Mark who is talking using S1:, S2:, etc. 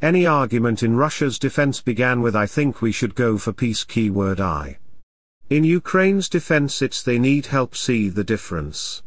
S1: Any argument in Russia's defense began with I think we should go for peace keyword I. In Ukraine's defense it's they need help see the difference.